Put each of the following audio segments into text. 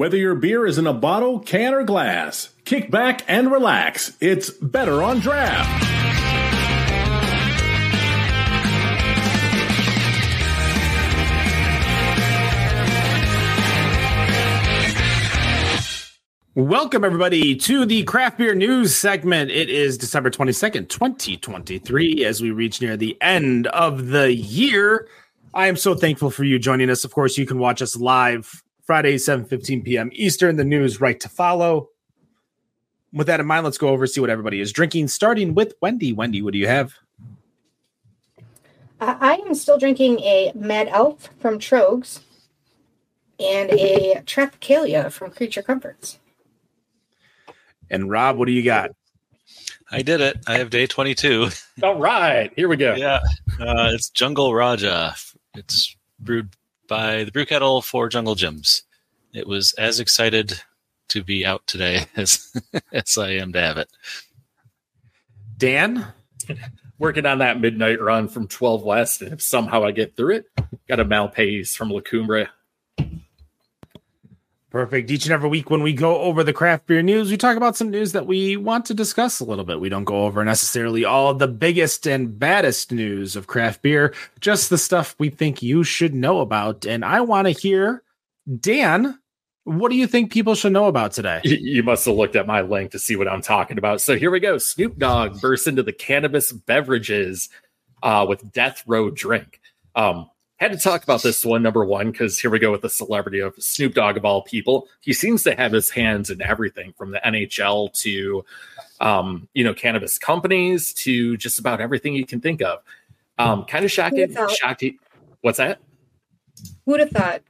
Whether your beer is in a bottle, can, or glass, kick back and relax. It's better on draft. Welcome, everybody, to the craft beer news segment. It is December 22nd, 2023, as we reach near the end of the year. I am so thankful for you joining us. Of course, you can watch us live Friday, 7 15 p.m. Eastern. The news right to follow. With that in mind, let's go over see what everybody is drinking, starting with Wendy. Wendy, what do you have? Uh, I am still drinking a Mad Elf from Tröegs and a Tropicalia from Creature Comforts. And Rob, what do you got? I did it. I have day 22. All right, here we go. Yeah. Uh, it's Jungle Raja. It's brewed by the Brew Kettle for Jungle Gyms. It was as excited to be out today as as I am to have it. Dan, working on that midnight run from 12 West, and if somehow I get through it, got a Malpais from La Cumbre. Perfect. Each and every week when we go over the craft beer news, we talk about some news that we want to discuss a little bit. We don't go over necessarily all the biggest and baddest news of craft beer, just the stuff we think you should know about. And I want to hear, Dan, what do you think people should know about today? You must have looked at my link to see what I'm talking about. So here we go. Snoop Dogg bursts into the cannabis beverages uh, with Death Row Drink. Um, had to talk about this one, number one, because here we go with the celebrity of Snoop Dogg of all people. He seems to have his hands in everything from the NHL to, um, you know, cannabis companies to just about everything you can think of. Um, kind of shocked. Shocked. He, what's that? Who'd have thought?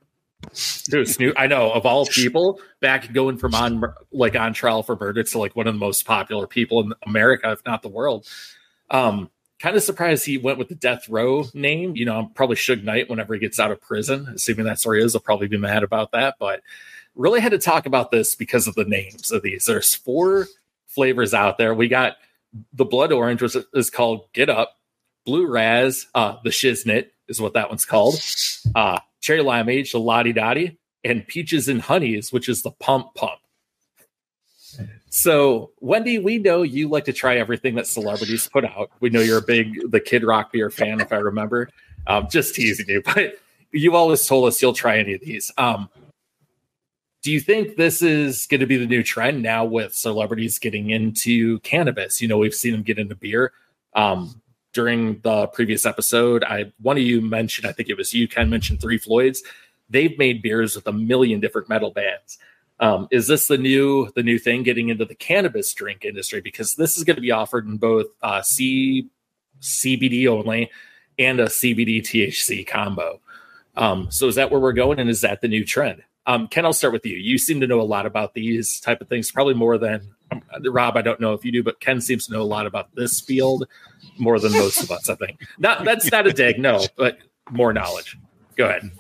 Dude, Snoop. I know of all people, back going from on like on trial for murder to like one of the most popular people in America, if not the world. Um, kind of surprised he went with the death row name. You know, I'm probably Suge Knight whenever he gets out of prison. Assuming that story is, I'll probably be mad about that. But really had to talk about this because of the names of these. There's four flavors out there. We got the blood orange, which is called Get Up. Blue Raz, uh, the Shiznit is what that one's called. Uh, cherry limeade, the Lodi Dodi, and peaches and honeys, which is the Pump Pump. So, Wendy, we know you like to try everything that celebrities put out. We know you're a big the Kid Rock beer fan, if I remember. Um, just teasing you, but you've always told us you'll try any of these. Um, do you think this is going to be the new trend now with celebrities getting into cannabis? You know, we've seen them get into beer. Um, during the previous episode, I one of you mentioned, I think it was you, Ken mentioned Three Floyds. They've made beers with a million different metal bands. Um, is this the new the new thing getting into the cannabis drink industry? Because this is going to be offered in both uh, C CBD only and a CBD THC combo. Um, so is that where we're going, and is that the new trend? Um, Ken, I'll start with you. You seem to know a lot about these type of things, probably more than um, Rob. I don't know if you do, but Ken seems to know a lot about this field more than most of us. I think. Not that's not a dig, no, but more knowledge. Go ahead.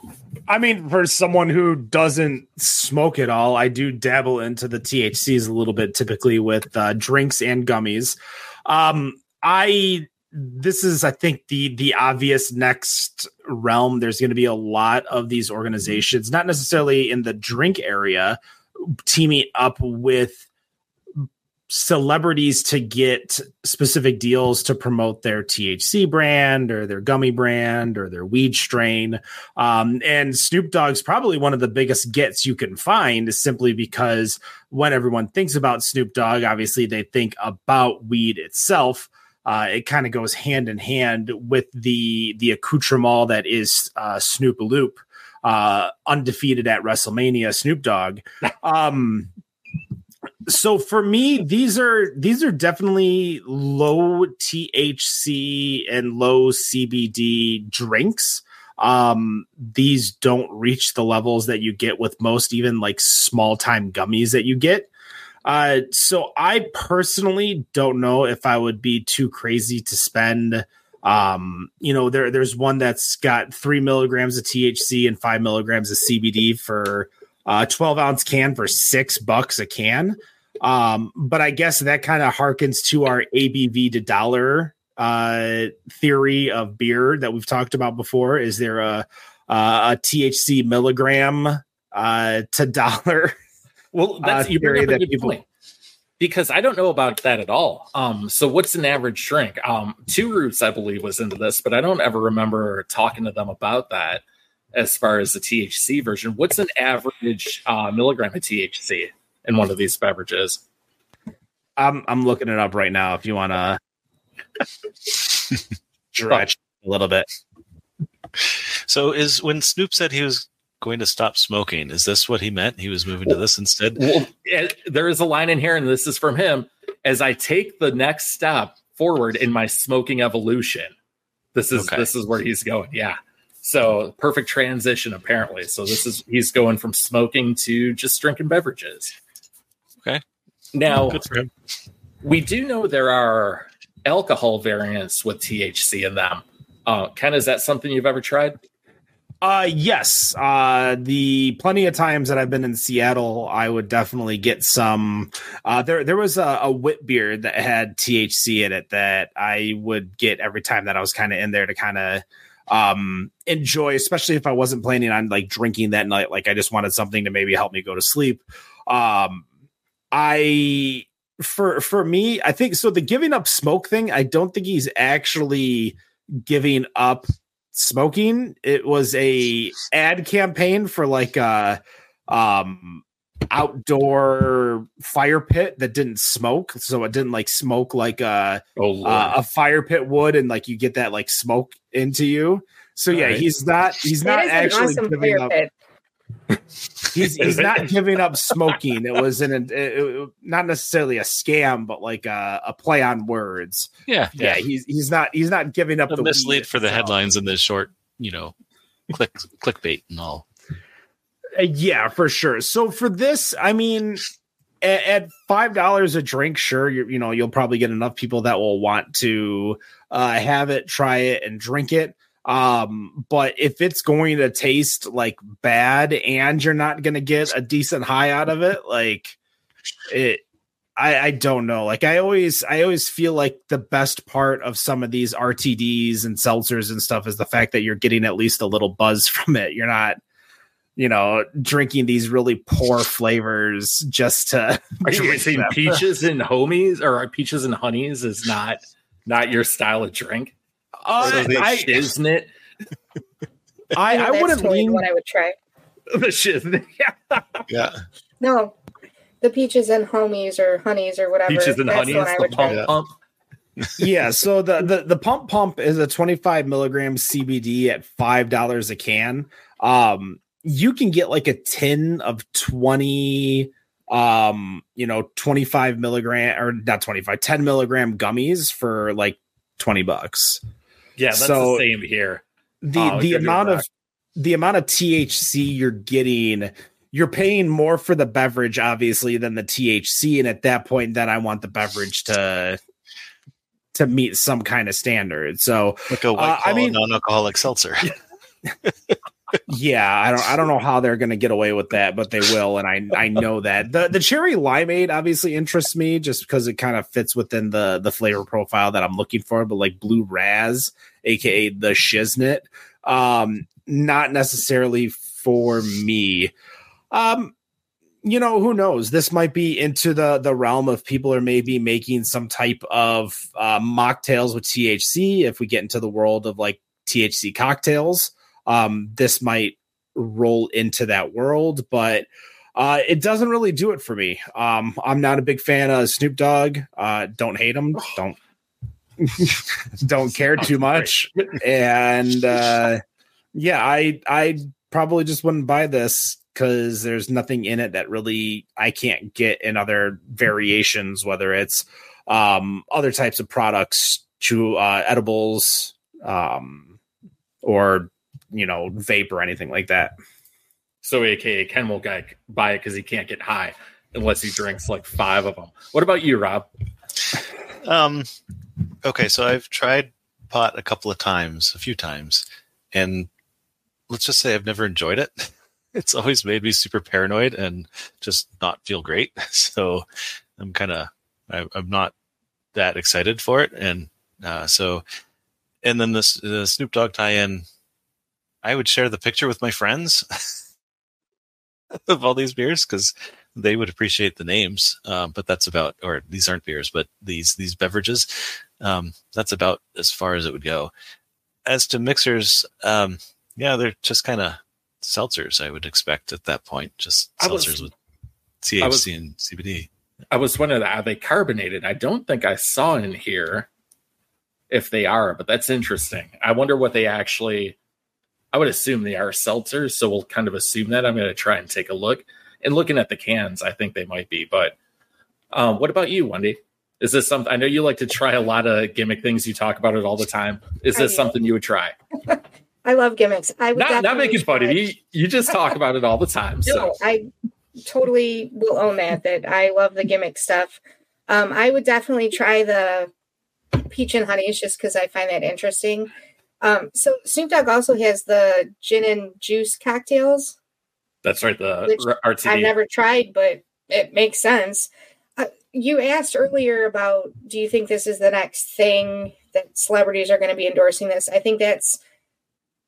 I mean, for someone who doesn't smoke at all, I do dabble into the THCs a little bit, typically with uh, drinks and gummies. Um, I this is, I think, the the obvious next realm. There's going to be a lot of these organizations, not necessarily in the drink area, teaming up with celebrities to get specific deals to promote their THC brand or their gummy brand or their weed strain. Um, and Snoop Dogg's probably one of the biggest gets you can find is simply because when everyone thinks about Snoop Dogg, obviously they think about weed itself. Uh, it kind of goes hand in hand with the the accoutrement that is uh, Snoop Loop, uh, undefeated at WrestleMania, Snoop Dogg. Um, so for me these are these are definitely low thc and low cbd drinks. Um these don't reach the levels that you get with most even like small time gummies that you get. Uh so i personally don't know if i would be too crazy to spend um you know there there's one that's got three milligrams of thc and five milligrams of cbd for uh 12 ounce can for six bucks a can um, but I guess that kind of harkens to our ABV to dollar uh, theory of beer that we've talked about before. Is there a, a THC milligram uh, to dollar. Well, that's uh, you bring theory a that good people- point. Because I don't know about that at all. Um, so what's an average drink? Um, Two Roots, I believe, was into this, but I don't ever remember talking to them about that as far as the THC version. What's an average uh, milligram of THC in one of these beverages? I'm I'm looking it up right now. If you want to stretch a little bit. So is when Snoop said he was going to stop smoking, is this what he meant? He was moving to this instead? Well, there is a line in here, and this is from him. As I take the next step forward in my smoking evolution, this is Okay. this is where he's going. Yeah. So perfect transition, apparently. So this is he's going from smoking to just drinking beverages. Okay. Now Good for him. we do know there are alcohol variants with THC in them. Uh, Ken, is that something you've ever tried? Uh yes. Uh the plenty of times that I've been in Seattle, I would definitely get some uh there there was a, a wit beer that had THC in it that I would get every time that I was kind of in there to kind of um enjoy, especially if I wasn't planning on like drinking that night. Like I just wanted something to maybe help me go to sleep. Um I for for me, I think so the giving up smoke thing, I don't think he's actually giving up smoking. It was a ad campaign for like a um outdoor fire pit that didn't smoke, so it didn't like smoke like a Oh, uh, a fire pit would, and like you get that like smoke into you. So yeah, Alright. he's not he's That not actually awesome giving up. pit. He's he's not giving up smoking. It was an it, it- not necessarily a scam, but like a, a play on words. Yeah, Yeah, he's he's not he's not giving up A the mislead for the itself. headlines and the short, you know, click clickbait and all. Uh, yeah, for sure. So for this, I mean, at, at five dollars a drink, sure, you you know you'll probably get enough people that will want to uh, have it, try it, and drink it. Um, but if it's going to taste like bad and you're not going to get a decent high out of it, like it. I, I don't know. Like I always, I always feel like the best part of some of these RTDs and seltzers and stuff is the fact that you're getting at least a little buzz from it. You're not, you know, drinking these really poor flavors just to. Are you drink saying peaches and homies or peaches and honeys is not not your style of drink? Uh, So the I, shiznit, I, I wouldn't totally lean. what I would try. the shiznit, yeah. Yeah. No, the peaches and homies or honeys or whatever. peaches and that's honeys, the one I the would pump try. pump. yeah so the, the the pump pump is a 25 milligram cbd at five dollars a can um you can get like a tin of 20 um you know 25 milligram or not 25 10 milligram gummies for like 20 bucks Yeah, that's So- the same here. the Oh, the amount of the amount of THC you're getting, you're paying more for the beverage, obviously, than the THC. And at that point, then I want the beverage to to meet some kind of standard. So Like a white Uh, I mean- non-alcoholic seltzer. yeah, I don't I don't know how they're gonna get away with that, but they will, and I I know that. The the cherry limeade obviously interests me just because it kind of fits within the the flavor profile that I'm looking for, but like blue raz, aka the shiznit, um, not necessarily for me. Um you know who knows this might be into the the realm of people are maybe making some type of uh, mocktails with thc if we get into the world of like thc cocktails um this might roll into that world but uh it doesn't really do it for me. Um i'm not a big fan of snoop dogg. Uh don't hate him. Don't don't care too much. And uh yeah i i probably just wouldn't buy this because there's nothing in it that really I can't get in other variations, whether it's um, other types of products, chew uh, edibles, um, or you know, vape or anything like that. So, aka Ken will guy buy it because he can't get high unless he drinks like five of them. What about you, Rob? Um, okay, so I've tried pot a couple of times, a few times, and let's just say I've never enjoyed it. It's always made me super paranoid and just not feel great. So I'm kind of, I'm not that excited for it. And uh, so, and then this the Snoop Dogg tie-in, I would share the picture with my friends. of all these beers because they would appreciate the names. Um, but that's about, or these aren't beers, but these these beverages. Um, that's about as far as it would go. As to mixers, um, yeah, they're just kind of seltzers. I would expect at that point, just I was- seltzers with THC was- and CBD. I was wondering, are they carbonated? I don't think I saw in here if they are, but that's interesting. I wonder what they actually. I would assume they are seltzers, so we'll kind of assume that. I'm going to try and take a look. And looking at the cans, I think they might be. But um, what about you, Wendy? Is this something? I know you like to try a lot of gimmick things. You talk about it all the time. Is this something you would try? I love gimmicks. I would Not, not making fun of you. You just talk about it all the time. So No, I totally will own that. That I love the gimmick stuff. Um, I would definitely try the peach and honeys just because I find that interesting. Um, so Snoop Dogg also has the gin and juice cocktails. that's right. The RTD. I've never tried, but it makes sense. Uh, you asked earlier about do you think this is the next thing that celebrities are going to be endorsing this? I think that's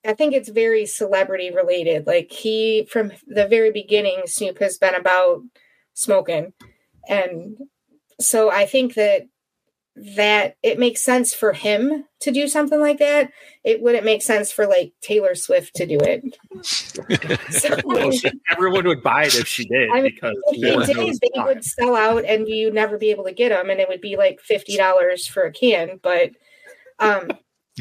I think it's very celebrity related. Like he from the very beginning Snoop has been about smoking. And so I think that that it makes sense for him to do something like that. It wouldn't make sense for like Taylor Swift to do it. So, Well, she- everyone would buy it if she did I mean, because if Lord they did, they would sell out and you'd never be able to get them and it would be like $50 for a can but um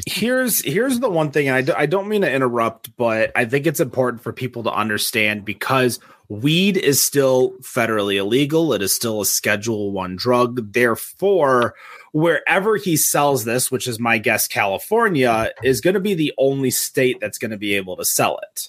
here's here's the one thing and I, I don't mean to interrupt but i think it's important for people to understand because weed is still federally illegal it is still a schedule one drug therefore wherever he sells this which is my guess california is going to be the only state that's going to be able to sell it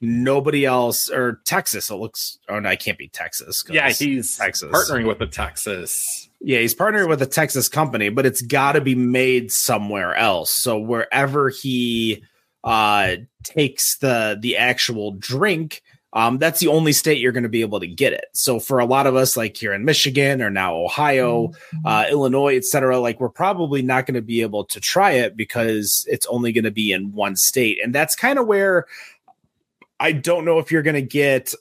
nobody else or texas it looks oh no i can't be Texas. yeah, he's Texas. partnering with the Texas. yeah, he's partnering with a Texas company, but it's got to be made somewhere else. So wherever he uh, takes the the actual drink, um, that's the only state you're going to be able to get it. So for a lot of us, like here in Michigan or now Ohio, uh, Illinois, etc., like we're probably not going to be able to try it because it's only going to be in one state, and that's kind of where I don't know if you're going to get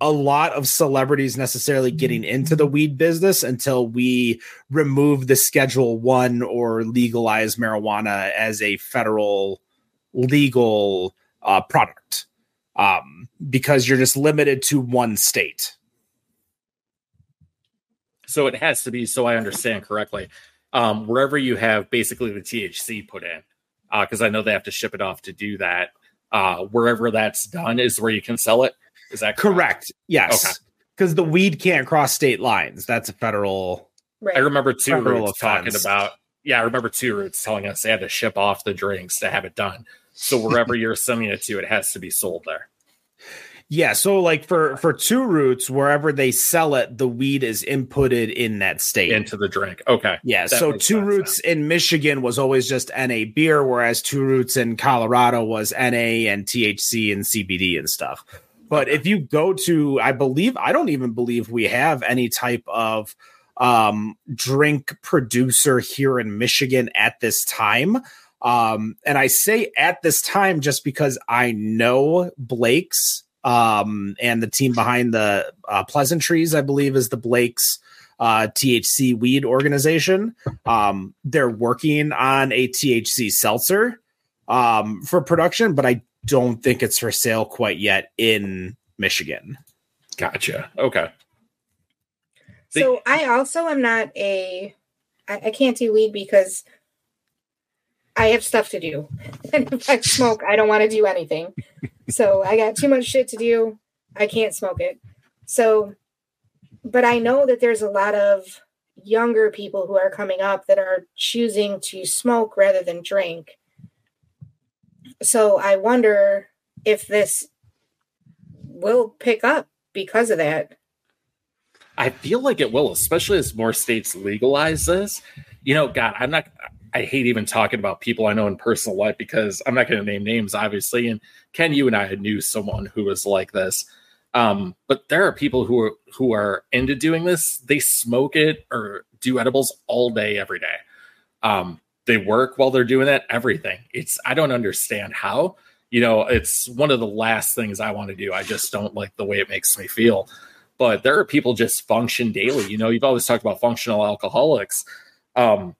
a lot of celebrities necessarily getting into the weed business until we remove the schedule one or legalize marijuana as a federal legal uh, product um, because you're just limited to one state So it has to be, so I understand correctly, um, wherever you have basically the THC put in, because I know they have to ship it off to do that. Uh, wherever that's done is where you can sell it. Is that correct? correct yes Okay. because the weed can't cross state lines that's a federal right. I remember Two Federal Roots talking about. Yeah, I remember Two Roots telling us they had to ship off the drinks to have it done. So wherever you're sending it to, it has to be sold there. Yeah so like for for two roots wherever they sell it the weed is inputted in that state into the drink. Okay. Yeah, That so Two Roots in Michigan was always just NA beer, whereas Two Roots in Colorado was NA and THC and CBD and stuff. But if you go to, I believe, I don't even believe we have any type of um, drink producer here in Michigan at this time. Um, and I say at this time just because I know Blake's um, and the team behind the uh, Pleasantries, I believe, is the Blake's uh, THC weed organization. Um, they're working on a THC seltzer um, for production, but I don't think it's for sale quite yet in Michigan. Gotcha. Okay. So I also am not a I, I can't do weed because I have stuff to do. And if I smoke, I don't want to do anything. So I got too much shit to do. I can't smoke it. So but I know that there's a lot of younger people who are coming up that are choosing to smoke rather than drink. So I wonder if this will pick up because of that. I feel like it will, especially as more states legalize this. You know, God, I'm not. I hate even talking about people I know in personal life because I'm not going to name names, obviously. And Ken, you and I had knew someone who was like this. Um, but there are people who are who are into doing this. They smoke it or do edibles all day, every day. Um, they work while they're doing that. Everything. It's I don't understand how You know, it's one of the last things I want to do. I just don't like the way it makes me feel. But there are people just function daily. You know, you've always talked about functional alcoholics. Um,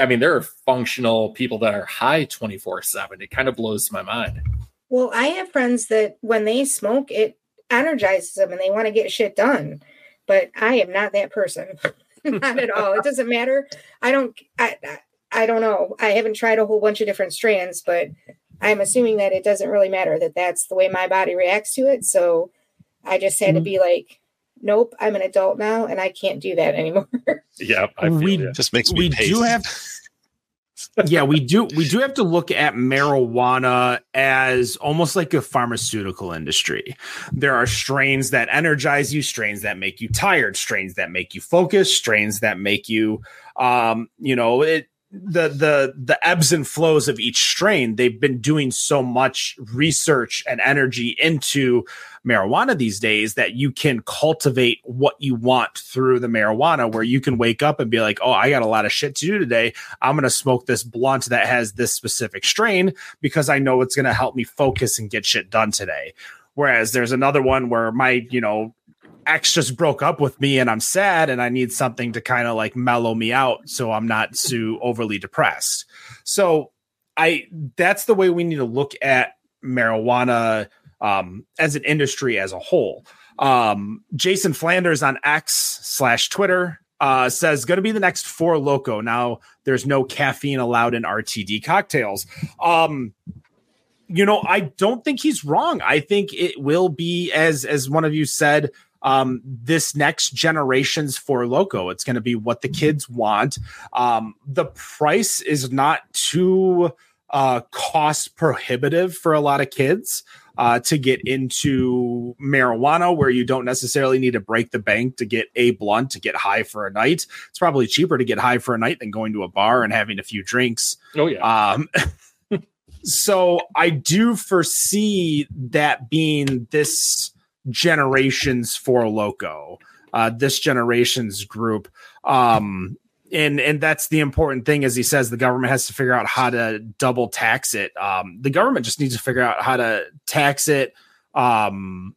I mean, there are functional people that are high 24 7. It kind of blows my mind. Well, I have friends that when they smoke, it energizes them and they want to get shit done. But I am not that person. not at all. It doesn't matter. I don't, I, I, don't know. I haven't tried a whole bunch of different strands, but I'm assuming that it doesn't really matter that that's the way my body reacts to it. So I just had mm-hmm. to be like, nope, I'm an adult now and I can't do that anymore. yeah, I feel we just makes me we pace. do have yeah, we do we do have to look at marijuana as almost like a pharmaceutical industry. There are strains that energize you, strains that make you tired, strains that make you focus, strains that make you um, you know, it the the the ebbs and flows of each strain they've been doing so much research and energy into marijuana these days that you can cultivate what you want through the marijuana where you can wake up and be like oh i got a lot of shit to do today i'm going to smoke this blunt that has this specific strain because i know it's going to help me focus and get shit done today whereas there's another one where my you know ex just broke up with me and I'm sad and I need something to kind of like mellow me out so I'm not too overly depressed. So I that's the way we need to look at marijuana um, as an industry as a whole. Um, Jason Flanders on X slash Twitter uh, says going to be the next Four Loko. Now there's no caffeine allowed in RTD cocktails. Um, you know, I don't think he's wrong. I think it will be as as one of you said um, this next generation's Four Loko. It's going to be what the kids want. Um, the price is not too uh, cost prohibitive for a lot of kids. Uh, to get into marijuana where you don't necessarily need to break the bank to get a blunt to get high for a night. It's probably cheaper to get high for a night than going to a bar and having a few drinks. Oh yeah. Um, so I do foresee that being this generation's Four Loko, uh, this generation's group. Um, and and that's the important thing, as he says, the government has to figure out how to double tax it. Um, the government just needs to figure out how to tax it. Um,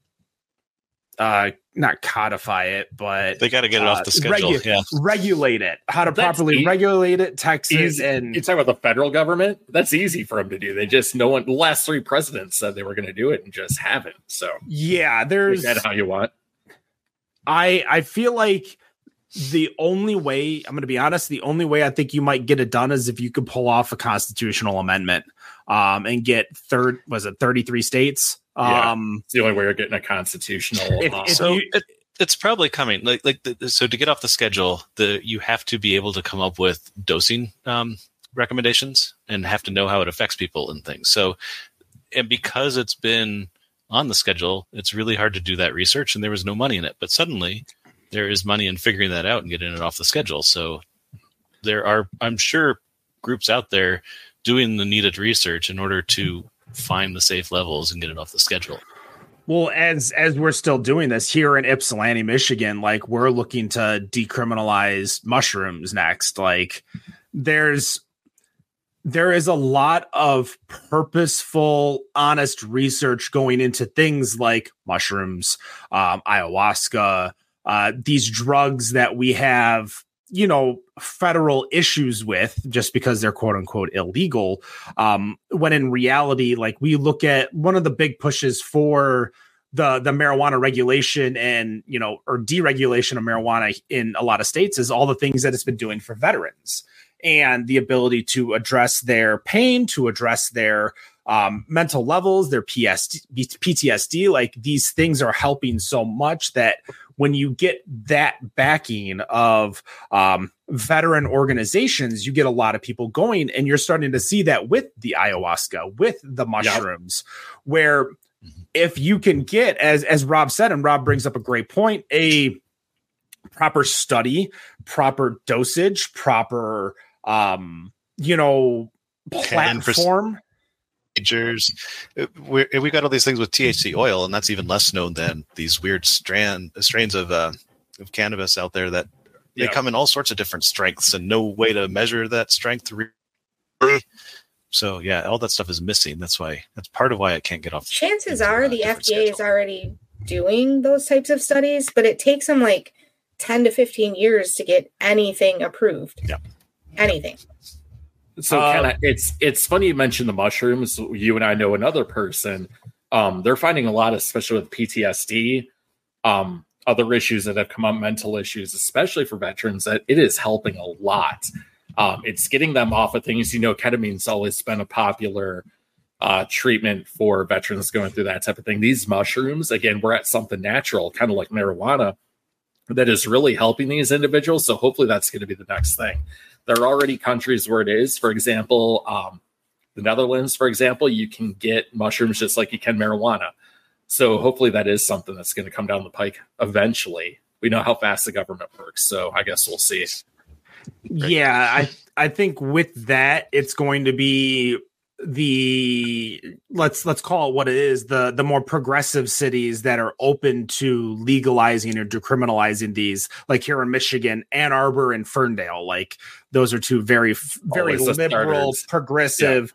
uh, not codify it, but they got to get it uh, off the schedule. Regu- yeah. Regulate it, how to That's properly e- regulate it, tax it, and you talk about the federal government. That's easy for them to do. They just no one. The last three presidents said they were going to do it and just haven't. So yeah, there's that how you want. I I feel like the only way I'm going to be honest, the only way I think you might get it done is if you could pull off a constitutional amendment um, and get third was it 33 states yeah, um, it's the only way you're getting a constitutional. If, if so you, it, it's probably coming. Like like the, so to get off the schedule, the you have to be able to come up with dosing um, recommendations and have to know how it affects people and things. So, and because it's been on the schedule, it's really hard to do that research, and there was no money in it. But suddenly, there is money in figuring that out and getting it off the schedule. So, there are, I'm sure, groups out there doing the needed research in order to find the safe levels and get it off the schedule. Well, as as we're still doing this here in Ypsilanti, Michigan, like we're looking to decriminalize mushrooms next. Like there's there is a lot of purposeful, honest research going into things like mushrooms, um, ayahuasca, uh, these drugs that we have you know federal issues with just because they're quote unquote illegal um when in reality like we look at one of the big pushes for the the marijuana regulation and you know or deregulation of marijuana in a lot of states is all the things that it's been doing for veterans and the ability to address their pain to address their um, mental levels their PS- ptsd like these things are helping so much that when you get that backing of um, veteran organizations, you get a lot of people going, and you're starting to see that with the ayahuasca, with the mushrooms, yep. where mm-hmm. if you can get, as as Rob said, and Rob brings up a great point, a proper study, proper dosage, proper um, you know, platform majors. Uh, we we got all these things with THC oil, and that's even less known than these weird strand strains of uh, of cannabis out there that they come in all sorts of different strengths and no way to measure that strength. So yeah, all that stuff is missing. That's why that's part of why I can't get off. Chances into, are uh, the different FDA is already doing those types of studies, but it takes them like 10 to 15 years to get anything approved. Yeah. Anything. So kind it's it's funny you mentioned the mushrooms. You and I know another person. Um, they're finding a lot, especially with PTSD, um, other issues that have come up, mental issues, especially for veterans, that it is helping a lot. Um, it's getting them off of things. You know, ketamine's always been a popular uh, treatment for veterans going through that type of thing. These mushrooms, again, we're at something natural, kind of like marijuana, that is really helping these individuals. So hopefully that's going to be the next thing. There are already countries where it is. For example, um, the Netherlands, for example, you can get mushrooms just like you can marijuana. So hopefully that is something that's going to come down the pike eventually. We know how fast the government works, so I guess we'll see. Yeah, I I think with that it's going to be the let's let's call it what it is the the more progressive cities that are open to legalizing or decriminalizing these like here in Michigan Ann Arbor and Ferndale like those are two very very Always liberal progressive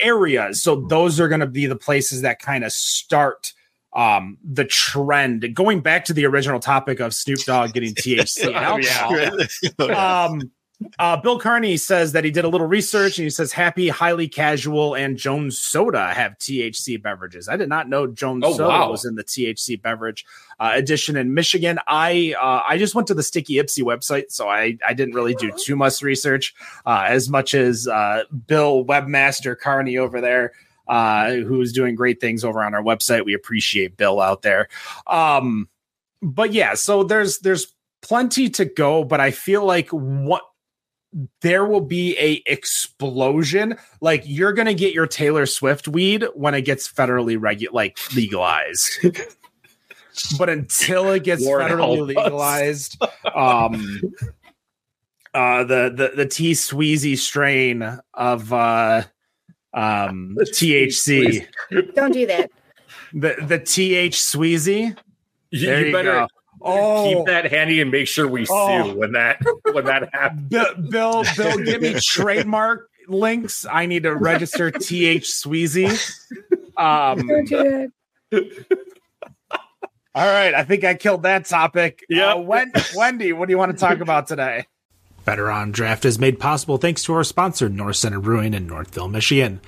areas. So those are going to be the places that kind of start um the trend. Going back to the original topic of Snoop Dogg getting THC and Oh, yeah. um uh, Bill Carney says that he did a little research and he says Happy, Highly Casual, and Jones Soda have THC beverages. I did not know Jones Oh, Soda wow. was in the THC beverage uh, edition in Michigan. I uh, I just went to the Sticky Ipsy website, so I I didn't really do too much research uh, as much as uh, Bill Webmaster Carney over there. Uh, who's doing great things over on our website. We appreciate Bill out there. Um, but yeah, so there's there's plenty to go, but I feel like what there will be a explosion. Like you're gonna get your Taylor Swift weed when it gets federally regu- like legalized. but until it gets Lord federally legalized, um uh the the the T Sweezy strain of uh um THC. Don't do that. The the TH Sweezy. You, There you you better go. Oh, keep that handy and make sure we Oh. sue when that when that happens. Bill, Bill, Bill, give me trademark links. I need to register TH Sweezy. Um, Don't do that. all right, I think I killed that topic. Yeah, Uh, Wen- Wendy, what do you want to talk about today? Better on Draft is made possible thanks to our sponsor, North Center Brewing in Northville, Michigan.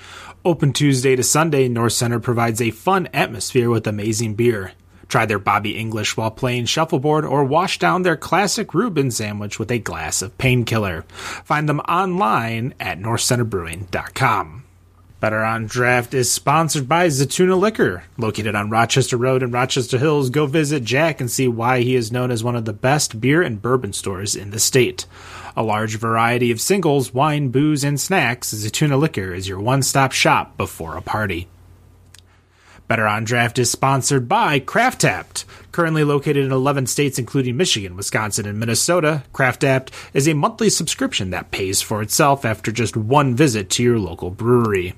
Open Tuesday to Sunday, North Center provides a fun atmosphere with amazing beer. Try their Bobby English while playing shuffleboard or wash down their classic Reuben sandwich with a glass of painkiller. Find them online at northcenterbrewing.com. Better on Draft is sponsored by Zetouna Liquor. Located on Rochester Road in Rochester Hills, go visit Jack and see why he is known as one of the best beer and bourbon stores in the state. A large variety of singles, wine, booze, and snacks, Zetouna Liquor is your one stop shop before a party. Better on Draft is sponsored by Craftapped. Currently located in 11 states, including Michigan, Wisconsin, and Minnesota, Craftapped is a monthly subscription that pays for itself after just one visit to your local brewery.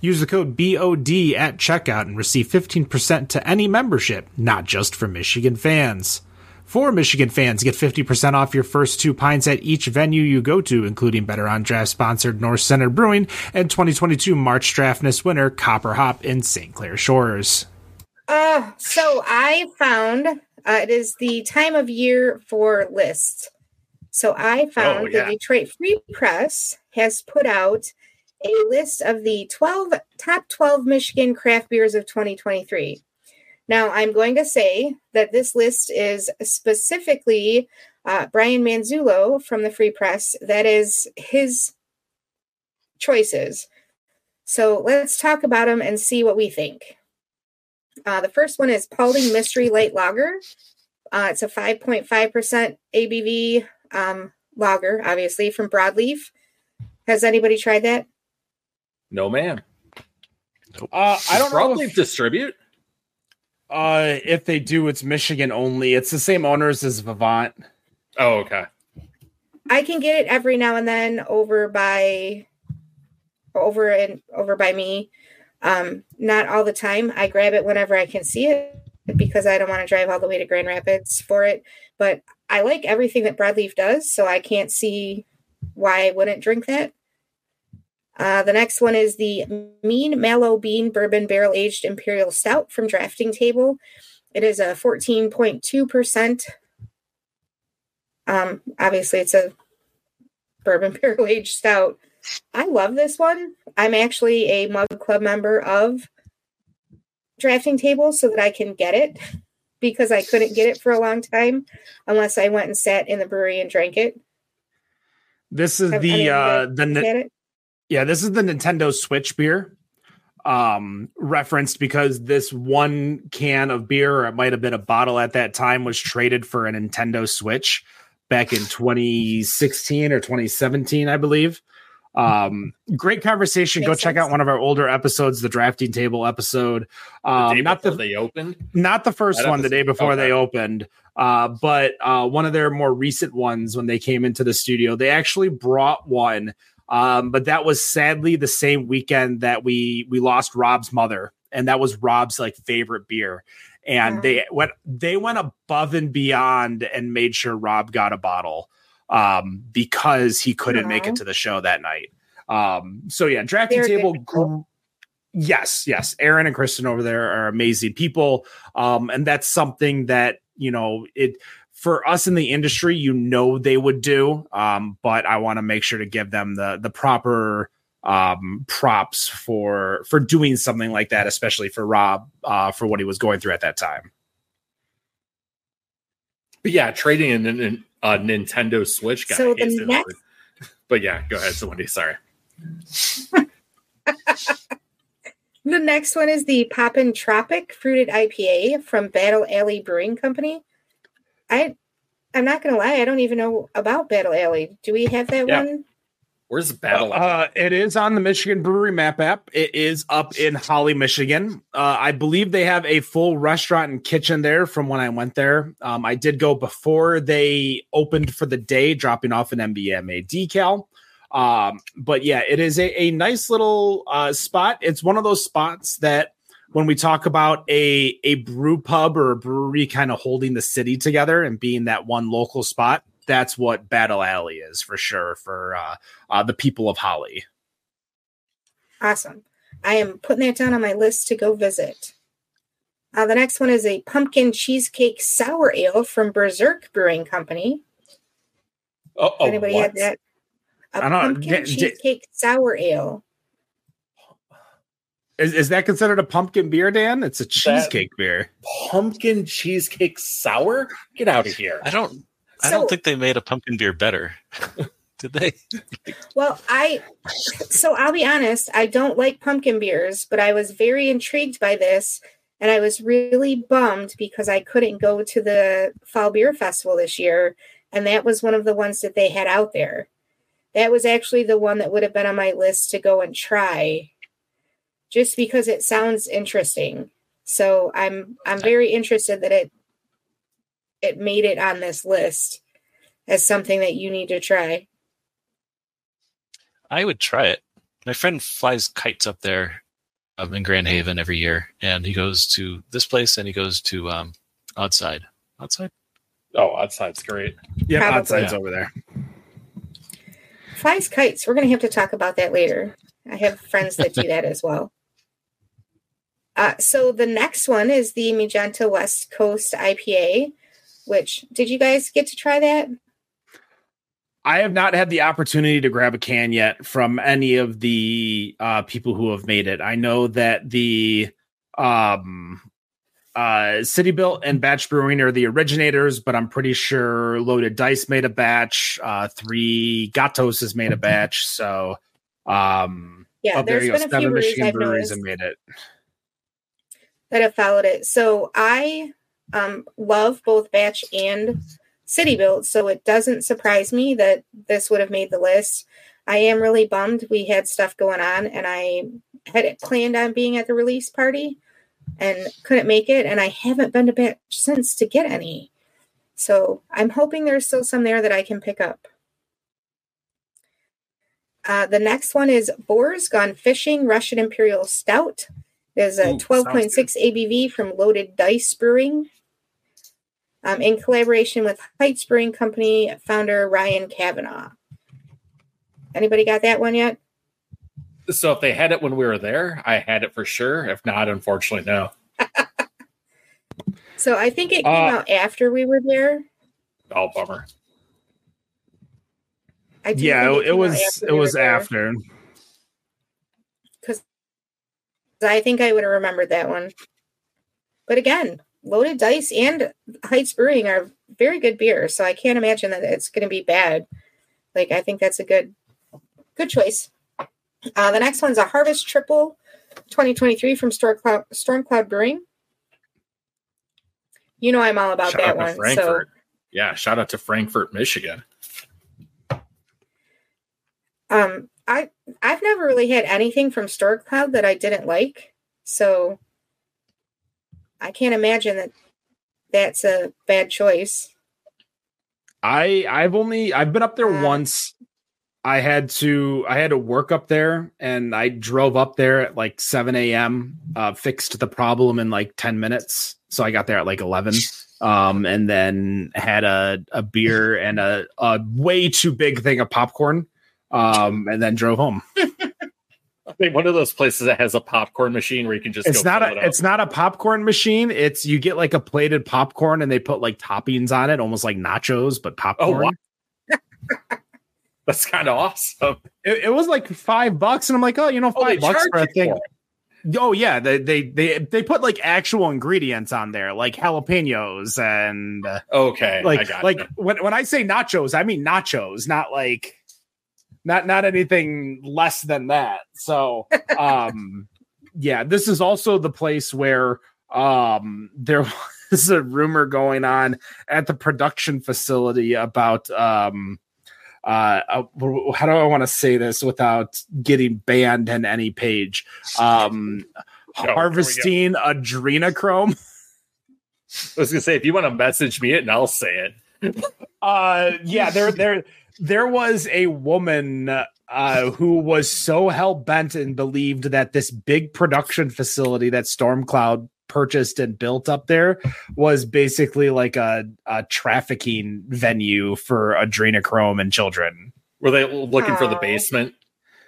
Use the code BOD at checkout and receive 15% to any membership, not just for Michigan fans. For Michigan fans, get 50% off your first two pints at each venue you go to, including Better on Draft sponsored North Center Brewing and 2022 March Draftness winner Copper Hop in St. Clair Shores. Uh, so I found uh, it is the time of year for lists. So I found Oh, yeah. the Detroit Free Press has put out a list of the 12 top 12 Michigan craft beers of 2023. Now, I'm going to say that this list is specifically uh, Brian Manzullo from the Free Press. That is his choices. So let's talk about them and see what we think. Uh, the first one is Paulding Mystery Light Lager. Uh, it's a 5.5% ABV um, lager, obviously, from Broadleaf. Has anybody tried that? No ma'am. Uh, I don't know Probably if, distribute. Uh, if they do, it's Michigan only. It's the same owners as Vivant. Oh, okay. I can get it every now and then over by over and over by me. Um, not all the time. I grab it whenever I can see it because I don't want to drive all the way to Grand Rapids for it. But I like everything that Broadleaf does, so I can't see why I wouldn't drink that. Uh, the next one is the Mean Mallow Bean Bourbon Barrel Aged Imperial Stout from Drafting Table. It is a 14.2%. Um, obviously, it's a bourbon barrel aged stout. I love this one. I'm actually a Mug Club member of Drafting Table so that I can get it because I couldn't get it for a long time unless I went and sat in the brewery and drank it. This is the uh the? Yeah, this is the Nintendo Switch beer. Um, referenced because this one can of beer, or it might have been a bottle at that time, was traded for a Nintendo Switch back in 2016 or 2017, I believe. Um, great conversation. Go Makes check sense. out one of our older episodes, the drafting table episode. The Um, day not the they opened. not the first That one the day episode? before they opened uh, but uh, one of their more recent ones when they came into the studio they actually brought one um, but that was sadly the same weekend that we we lost rob's mother and that was rob's like favorite beer and Mhm. they went they went above and beyond and made sure rob got a bottle um, because he couldn't make it to the show that night um, so yeah drafting They're table gr- Yes, yes. Aaron and Kristen over there are amazing people. Um, and that's something that, you know, it for us in the industry, you know they would do. Um, but I want to make sure to give them the the proper um props for for doing something like that, especially for Rob, uh, for what he was going through at that time. But yeah, trading in in a Nintendo Switch guy. So the hates it. next- But yeah, go ahead, so Wendy. Sorry. The next one is the Poppin' Tropic Fruited IPA from Battle Alley Brewing Company. I I'm not gonna lie, I don't even know about Battle Alley. Do we have that Yeah. one? Where's Battle? Uh, it is on the Michigan Brewery Map app. It is up in Holly, Michigan. Uh, I believe they have a full restaurant and kitchen there from when I went there. Um, I did go before they opened for the day, dropping off an MBMA decal. Um, but yeah, it is a, a nice little uh, spot. It's one of those spots that when we talk about a a brew pub or a brewery kind of holding the city together and being that one local spot, that's what Battle Alley is for sure for uh, uh, the people of Holly. Awesome. I am putting that down on my list to go visit. Uh, the next one is a pumpkin cheesecake sour ale from Berserk Brewing Company. oh, oh, Anybody what? had that? A I don't- pumpkin di- di- cheesecake sour ale. Is, is that considered a pumpkin beer, Dan? It's a cheesecake beer. Pumpkin cheesecake sour? Get out of here. I don't. I So- don't think they made a pumpkin beer better. Did they? Well, I so I'll be honest, I don't like pumpkin beers, but I was very intrigued by this and I was really bummed because I couldn't go to the Fall Beer Festival this year and that was one of the ones that they had out there. That was actually the one that would have been on my list to go and try just because it sounds interesting. So I'm I'm very interested that it it made it on this list as something that you need to try. I would try it. My friend flies kites up there um, in Grand Haven every year, and he goes to this place and he goes to um, Outside. Outside? Oh, outside's great. Yeah, Probably. outside's Yeah. over there. Flies kites. We're going to have to talk about that later. I have friends that do that as well. Uh, so the next one is the Magenta West Coast IPA, which did you guys get to try that? I have not had the opportunity to grab a can yet from any of the uh, people who have made it. I know that the um, uh, City Built and Batch Brewing are the originators, but I'm pretty sure Loaded Dice made a batch. Uh, Three Gatos has made a batch. So, um, Yeah, oh, there there's you go. been a few Seven Michigan breweries have made it. That have followed it. So I um, love both Batch and City Built, so it doesn't surprise me that this would have made the list. I am really bummed. We had stuff going on, and I had it planned on being at the release party and couldn't make it. And I haven't been to Batch since to get any. So I'm hoping there's still some there that I can pick up. Uh, the next one is Boar's Gone Fishing Russian Imperial Stout. There's a Ooh, 12.6 ABV from Loaded Dice Brewing. Um, in collaboration with Heights Brewing Company founder Ryan Kavanaugh. Anybody got that one yet? So if they had it when we were there, I had it for sure. If not, unfortunately, no. So I think it came Uh, out after we were there. Oh, bummer. I Yeah, it, it came out was after it was there. after. I think I would have remembered that one. But again, Loaded Dice and Heights Brewing are very good beers, so I can't imagine that it's going to be bad. Like I think that's a good good choice. Uh, the next one's a Harvest Triple 2023 from Storm Cloud, Storm Cloud Brewing. You know I'm all about shout that one. So Yeah, shout out to Frankfort, Michigan. um I I've never really had anything from Storm Cloud that I didn't like. So I can't imagine that that's a bad choice. I I've only I've been up there Uh, once. I had to I had to work up there and I drove up there at like 7 a.m. Uh, fixed the problem in like 10 minutes. So I got there at like 11. Um, and then had a, a beer and a, a way too big thing of popcorn. Um, and then drove home. I think one of those places that has a popcorn machine where you can just It's go not fill it a—it's not a popcorn machine. It's you get like a plated popcorn and they put like toppings on it, almost like nachos, but popcorn. wow. That's kind of awesome. it, it was like five bucks, and I'm like, oh, you know, Oh, five bucks for a thing. for. Oh yeah, they, they they they put like actual ingredients on there, like jalapenos and uh, Okay, I like like when when I say nachos, I mean nachos, not like not not anything less than that. So um yeah, this is also the place where um there was a rumor going on at the production facility about um uh, uh how do I want to say this without getting banned in any page? Um here harvesting adrenochrome. I was gonna say if you want to message me it, and I'll say it. Uh, yeah, there, there, there was a woman uh, who was so hell bent and believed that this big production facility that Stormcloud purchased and built up there was basically like a, a trafficking venue for adrenochrome and children. Were they looking for the basement?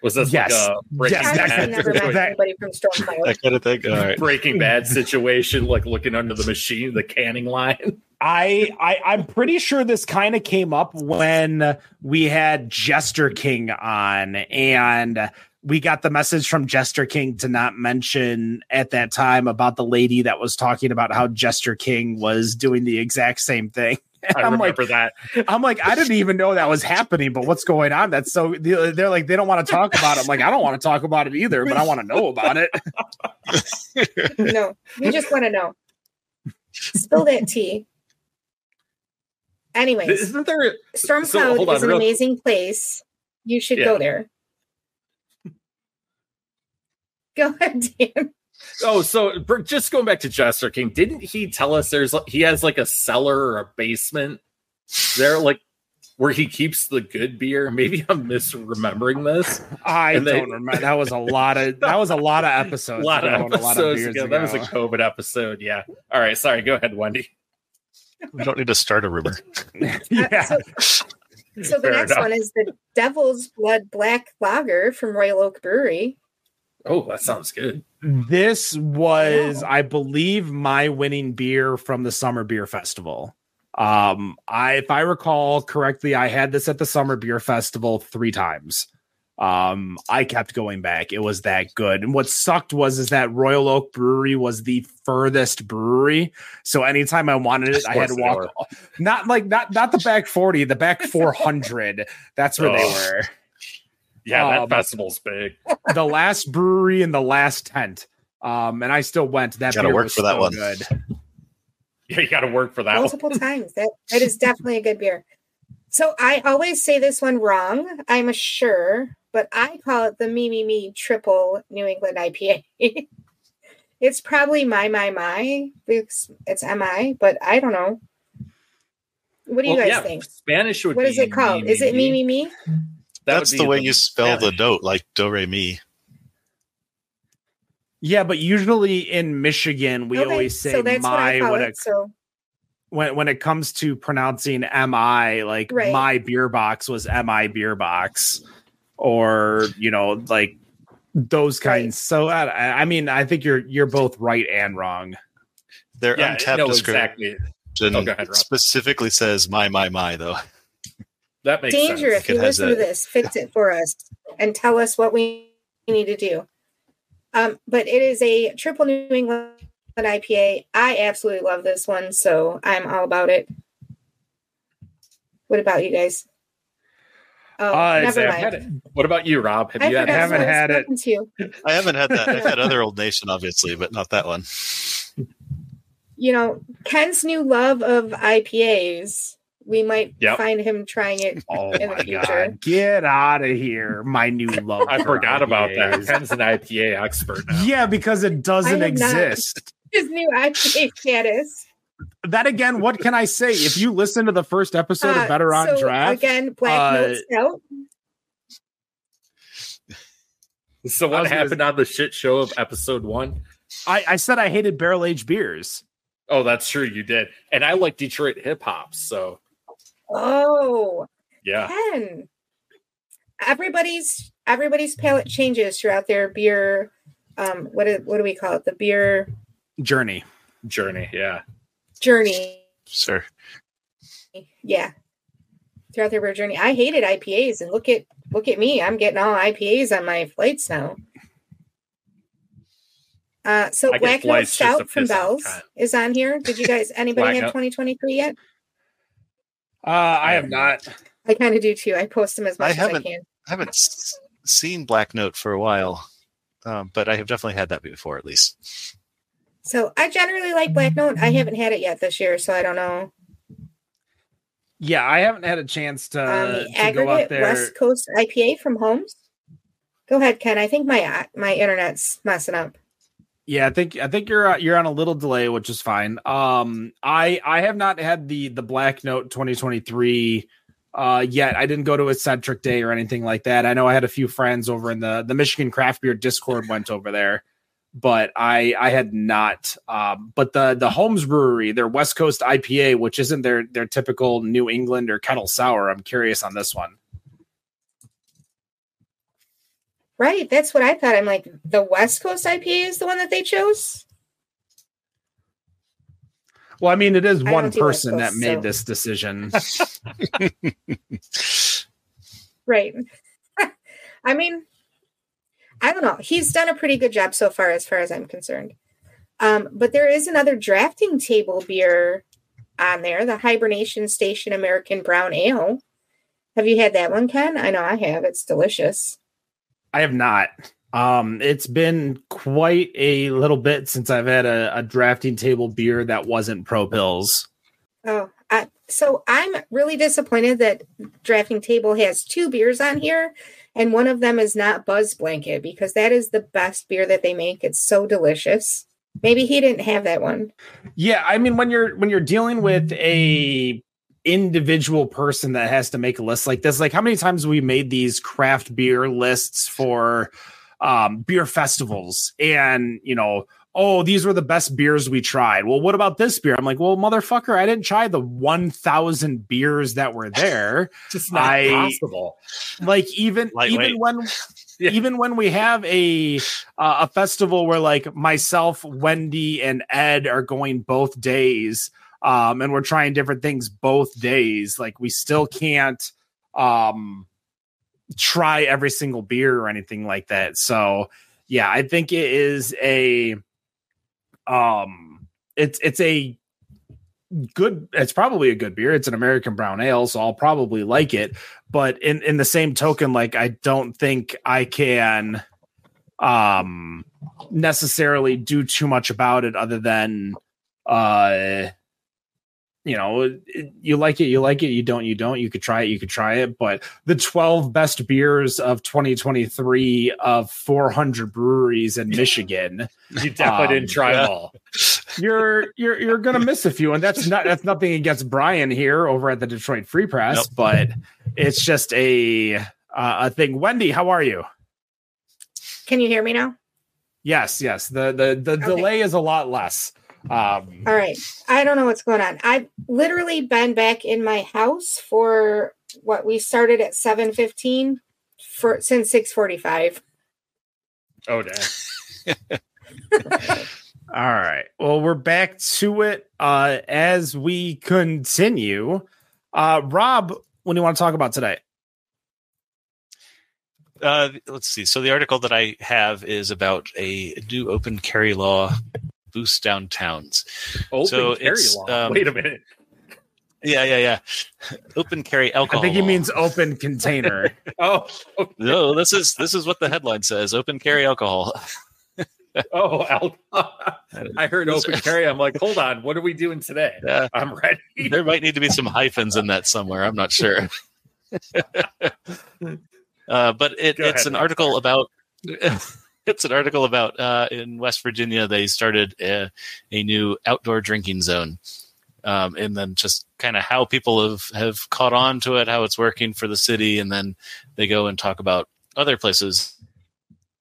Was this Yes. like a Breaking Yes, I that- actually Bad never met anybody from Storm That kind of thing. All right. Breaking Bad situation, like looking under the machine, the canning line? I, I I'm pretty sure this kind of came up when we had Jester King on and we got the message from Jester King to not mention at that time about the lady that was talking about how Jester King was doing the exact same thing. I I'm like, remember that. I'm like, I didn't even know that was happening, but what's going on? That's so they're like, they don't want to talk about it. I'm like, I don't want to talk about it either, but I want to know about it. no, we just want to know. Spill that tea. Anyways, Isn't there? Storm so, Cloud hold on, is an real- amazing place. You should Yeah. go there. Go ahead, Dan. Oh, so just going back to Jester King, didn't he tell us there's he has like a cellar or a basement there, like where he keeps the good beer? Maybe I'm misremembering this. I And don't remember. That was a lot of that was a lot of A episodes. lot of ago and a lot episodes years ago. That was a. COVID episode. Yeah. All right. Sorry. Go ahead, Wendy. We don't need to start a rumor. yeah. So, so the Fair next enough. one is the Devil's Blood Black Lager from Royal Oak Brewery. Oh, that sounds good. This was, Yeah. I believe, my winning beer from the Summer Beer Festival. Um, I, if I recall correctly, I had this at the Summer Beer Festival three times. Um, I kept going back. It was that good. And what sucked was is that Royal Oak Brewery was the furthest brewery. So anytime I wanted it, I had to walk. Not like not not the back forty, the back four hundred. That's where they Oh. were. Yeah, that Um, festival's big. the last brewery in the last tent. Um, and I still went. That Gotta beer work was for that so one. Good. Yeah, you got to work for that one. multiple times. That that is definitely a good beer. So I always say this one wrong. I'm sure, but I call it the Me Me Me Triple New England IPA. it's probably my my my. It's, it's mi, but I don't know. What do you Well, guys yeah, think? Spanish would What be is it called? me, Is it me me me? That That's the be way you spell the Spanish. note, like do re mi. Yeah, but usually in Michigan, we Okay, always say so that's what my call when it. it, So when when it comes to pronouncing mi. Like Right. my beer box was mi beer box, or you know, like those kinds. So I, I mean, I think you're you're both right and wrong. Their Yeah, Untappd no, description exactly. Oh, ahead, specifically says "my my my" though. That makes Danger, sense. if you It has listen to this, fix it for us and tell us what we need to do. Um, but it is a triple New England IPA. I absolutely love this one, so I'm all about it. What about you guys? Oh, Uh, never I've had mind. it. What about you, Rob? Have I you had haven't what I was had it. talking to you. I haven't had that. I've had other Old Nation, obviously, but not that one. You know, Ken's new love of IPAs. We might Yep. find him trying it. Oh In the my future. god, get out of here! My new love. I for forgot about that. IPAs. Ken's an IPA expert now. Yeah, because it doesn't I have not. exist. His new IPA status. That again, what can I say? If you listen to the first episode Uh, of Better on so, Draft, Again, Black uh, Note Stout. So what was gonna- happened on the shit show of episode one? I, I said I hated barrel aged beers. Oh, that's true. You did, and I like Detroit hip hop. So Oh, yeah, Ken. Everybody's everybody's palate changes throughout their beer. Um, what do, what do we call it? The beer Journey. journey. Yeah, journey. Sir, Yeah, throughout their beer journey. I hated IPAs, and look at look at me. I'm getting all IPAs on my flights now. Uh, so Black flights Stout from Bell's is on here. Did you guys anybody Black have 2023 yet? Uh, I have not. I kind of do too. I post them as much I as I can. I haven't s- seen Black Note for a while, um, but I have definitely had that before, at least. So I generally like Black Note. I haven't had it yet this year, so I don't know. Yeah, I haven't had a chance to, um, the Uh, to go out aggregate there. West Coast IPA from Homes. Go ahead, Ken. I think my uh, my internet's messing up. Yeah, I think I think you're uh, you're on a little delay, which is fine. Um, I I have not had the the Black Note 2023 uh yet. I didn't go to Eccentric Day or anything like that. I know I had a few friends over in the the Michigan Craft Beer Discord went over there, but I I had not. Um, but the the Homes Brewery, their West Coast IPA, which isn't their their typical New England or kettle sour. I'm curious on this one. Right, that's what I thought. I'm like, the West Coast IPA is the one that they chose. Well, I mean, it is one don't do West person that made so- this decision. Right. I mean, I don't know. He's done a pretty good job so far, as far as I'm concerned. Um, but there is another drafting table beer on there, the Hibernation Station American Brown Ale. Have you had that one, Ken? I know I have. It's delicious. I have not. Um, it's been quite a little bit since I've had a, a drafting table beer that wasn't Pro Pills. Oh, I, so I'm really disappointed that Drafting Table has two beers on here, and one of them is not Buzz Blanket because that is the best beer that they make. It's so delicious. Maybe he didn't have that one. Yeah, I mean when you're when you're dealing with a individual person that has to make a list like this, like how many times we made these craft beer lists for um beer festivals? And you know oh these were the best beers we tried. Well what about this beer? I'm like well motherfucker i didn't try the 1000 beers that were there. Just not I- possible. like even even when Yeah. even when we have a uh, a festival where like myself wendy and ed are going both days um and we're trying different things both days. Like we still can't um try every single beer or anything like that. So yeah i think it is a um it's it's a good it's probably a good beer. It's an american brown ale so i'll probably like it. But in in the same token like i don't think i can um necessarily do too much about it other than uh you know you like it you like it you don't you don't you could try it you could try it but the 12 best beers of 2023 of 400 breweries in michigan You definitely Um, didn't try yeah. them all. you're you're you're gonna miss a few, and that's not that's nothing against Brian here over at the Detroit Free Press, Nope. but it's just a uh, a thing. Wendy, how are you? Can you hear me now? Yes, yes. The the the Okay. delay is a lot less. Um, All right. I don't know what's going on. I've literally been back in my house for what we started at 7:15 for since 6:45. Oh, damn. All right. Well, we're back to it uh, as we continue. Uh, Rob, what do you want to talk about today? Uh, let's see. So the article that I have is about a new open carry law boost downtowns. Open So carry law. um, Wait a minute. Yeah, yeah, yeah. Open carry alcohol. I think he law. means open container. Oh, okay. no. This is this is what the headline says. Open carry alcohol. oh, I heard open carry. I'm like, hold on. What are we doing today? Yeah, I'm ready. there might need to be some hyphens in that somewhere. I'm not sure. uh, but it, it's an article about. It's an article about uh, in West Virginia. They started a, a new outdoor drinking zone, um, and then just kind of how people have have caught on to it, how it's working for the city, and then they go and talk about other places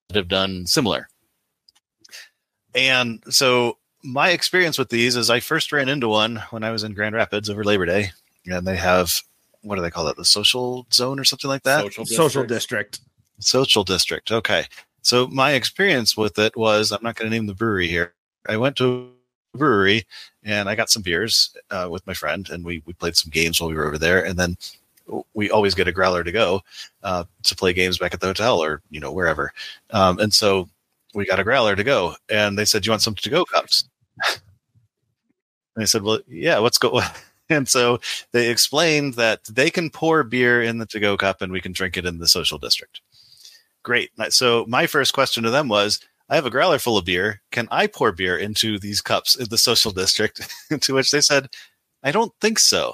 that have done similar. And so my experience with these is I first ran into one when I was in Grand Rapids over Labor Day, and they have what do they call it, the social zone or something like that? Social Social district. district. Social district. Okay. So my experience with it was I'm not going to name the brewery here. I went to a brewery and I got some beers uh, with my friend, and we we played some games while we were over there, and then we always get a growler to go uh, to play games back at the hotel or you know wherever. Um, and so we got a growler to go, and they said, "You want some to go cups?" and I said, "Well, yeah. What's go?" And so they explained that they can pour beer in the to go cup, and we can drink it in the social district. Great. So my first question to them was, I have a growler full of beer. Can I pour beer into these cups in the social district? to which they said, I don't think so.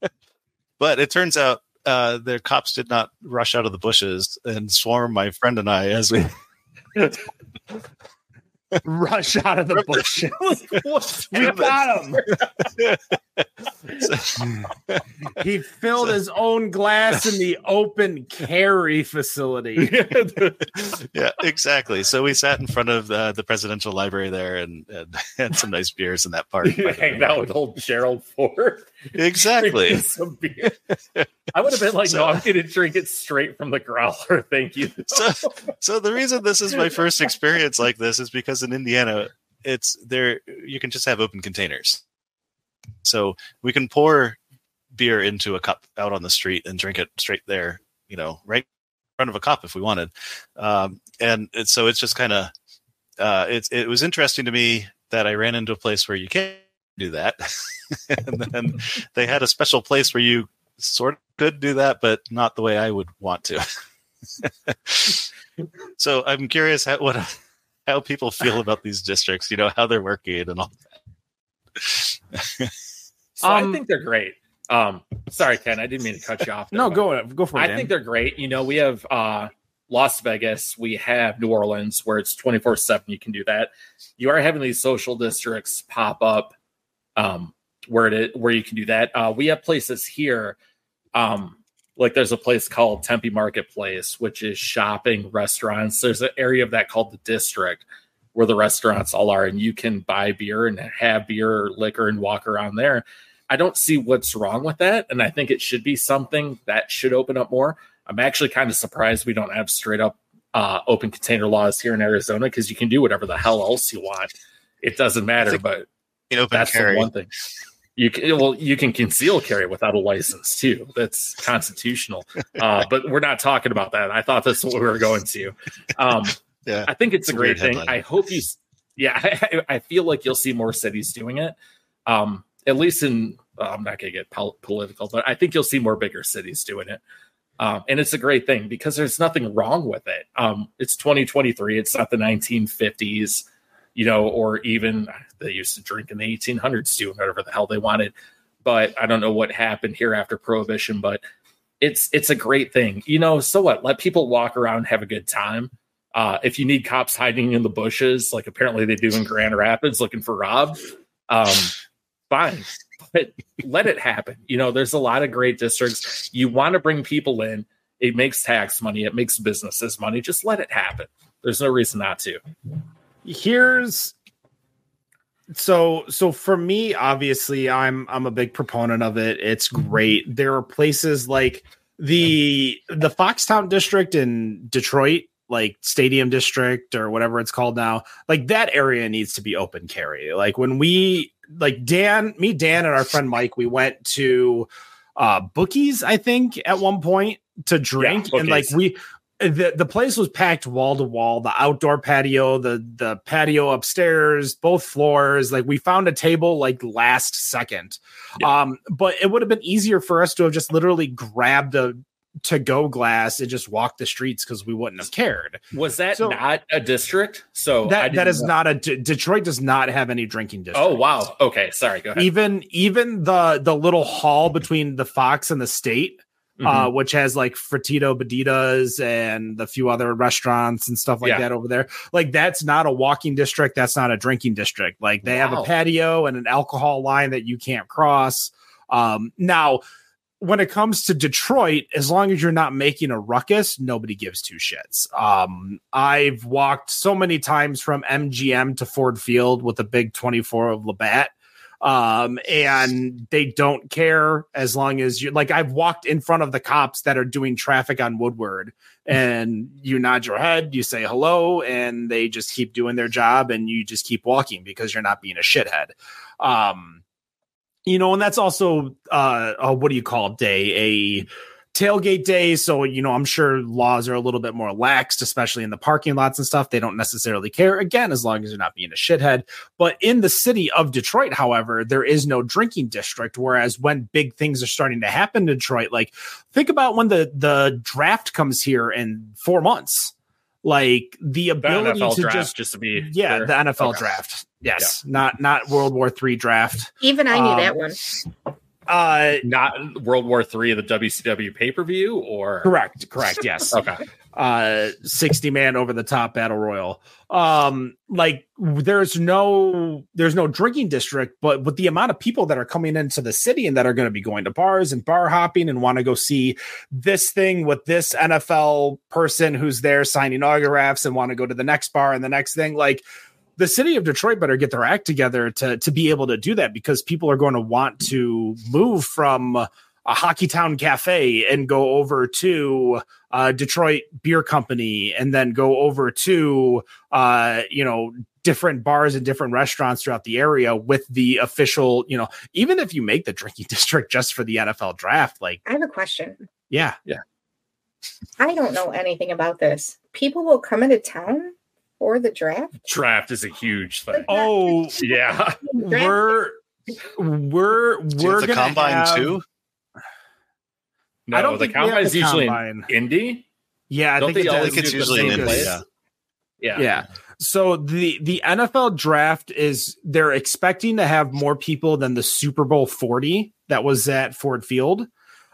but it turns out uh, their cops did not rush out of the bushes and swarm my friend and I as we Rush out of the bushes. we got him. He filled his own glass in the open carry facility. yeah, exactly. So we sat in front of uh, the presidential library there and, and had some nice beers in that park. You hanged out with old Gerald Ford. Exactly. some beer. I would have been like, So- no, I'm going to drink it straight from the growler. Thank you. so, so the reason this is my first experience like this is because in Indiana, it's there. You can just have open containers, so we can pour beer into a cup out on the street and drink it straight there. You know, right in front of a cup if we wanted. Um, and it's, so it's just kind of uh, it. It was interesting to me that I ran into a place where you can't do that, and then they had a special place where you sort of could do that, but not the way I would want to. so I'm curious how what how people feel about these districts. You know how they're working and all. So I Um, think they're great. Um, sorry, Ken, I didn't mean to cut you off. there, No, go go for it. I Dan. think they're great. You know, we have uh, Las Vegas, we have New Orleans, where it's 24 7. You can do that. You are having these social districts pop up um, where it where you can do that. Uh, we have places here. Um, like there's a place called Tempe Marketplace, which is shopping, restaurants. There's an area of that called the district where the restaurants all are, and you can buy beer and have beer or liquor and walk around there. I don't see what's wrong with that. And I think it should be something that should open up more. I'm actually kind of surprised we don't have straight up uh, open container laws here in Arizona because you can do whatever the hell else you want. It doesn't matter, think but You know, that's carry. the one thing. You can well, you can conceal carry without a license too. That's constitutional. Uh, but we're not talking about that. I thought that's what we were going to. Um, Yeah, I think it's, It's a great thing. headline. I hope you. Yeah, I, I feel like you'll see more cities doing it. Um, at least in, uh, I'm not going to get pol- political, but I think you'll see more bigger cities doing it. Um, and it's a great thing because there's nothing wrong with it. Um, it's 2023. It's not the 1950s, you know, or even they used to drink in the 1800s doing whatever the hell they wanted. But I don't know what happened here after prohibition, but it's it's a great thing. You know, so what? Let people walk around, have a good time. Uh, if you need cops hiding in the bushes, like apparently they do in Grand Rapids looking for Rob, um, fine. But let it happen. You know, there's a lot of great districts. You want to bring people in. It makes tax money. It makes businesses money. Just let it happen. There's no reason not to. here's so so for me obviously i'm i'm a big proponent of it it's great there are places like the the foxtown district in detroit like Stadium District or whatever it's called now, like that area needs to be open carry. Like when we like Dan, me, Dan, and our friend Mike, we went to uh bookies, I think, at one point to drink. Yeah, and like we the the place was packed wall to wall, the outdoor patio, the the patio upstairs, both floors. Like we found a table like last second. Yeah. Um, but it would have been easier for us to have just literally grabbed a to go glass and just walk the streets because we wouldn't have cared. Was that So- not a district? So That that is know. not a D- Detroit does not have any drinking district. Oh wow. Okay, sorry. Go ahead. Even even the the little hall between the Fox and the State, Mhm. uh, which has like Frita Batidos and the few other restaurants and stuff like Yeah. that over there. Like that's not a walking district. That's not a drinking district. Like they have a patio and an alcohol line that you can't cross. Um, now, when it comes to Detroit, as long as you're not making a ruckus, nobody gives two shits. Um, I've walked so many times from MGM to Ford Field with a big 24 of Labatt um and they don't care as long as you like i've walked in front of the cops that are doing traffic on woodward and you nod your head you say hello and they just keep doing their job and you just keep walking because you're not being a shithead um you know and that's also uh, uh what do you call it day a tailgate day so you know i'm sure laws are a little bit more laxed especially in the parking lots and stuff they don't necessarily care again as long as you're not being a shithead but in the city of Detroit, however, there is no drinking district. Whereas when big things are starting to happen in Detroit, like think about when the the draft comes here in four months, like the the ability NFL to draft, just just, to be yeah, the NFL Okay. draft. Yes, not not World War Three draft. Even I knew Um, that one. Uh, not World War Three of the WCW pay per view, or correct, correct. Yes. Okay, uh 60 man over the top battle royal um like there's no there's no drinking district but with the amount of people that are coming into the city and that are going to be going to bars and bar hopping and want to go see this thing with this NFL person who's there signing autographs and want to go to the next bar and the next thing like the city of Detroit better get their act together to to be able to do that because people are going to want to move from a Hockey Town Cafe and go over to uh, Detroit Beer Company and then go over to uh, you know different bars and different restaurants throughout the area with the official you know even if you make the drinking district just for the NFL draft like I have a question. yeah yeah I don't know anything about this. People will come into town for the draft. draft is a huge thing. oh Yeah, we're we're we're have the gonna combine have- too? no, I don't the think we have combine is usually combine. in Indy. yeah I Don't think they it's, I think it's usually in the Indy. place? Yeah. Yeah, yeah. So the the NFL draft is they're expecting to have more people than the Super Bowl 40 that was at Ford Field.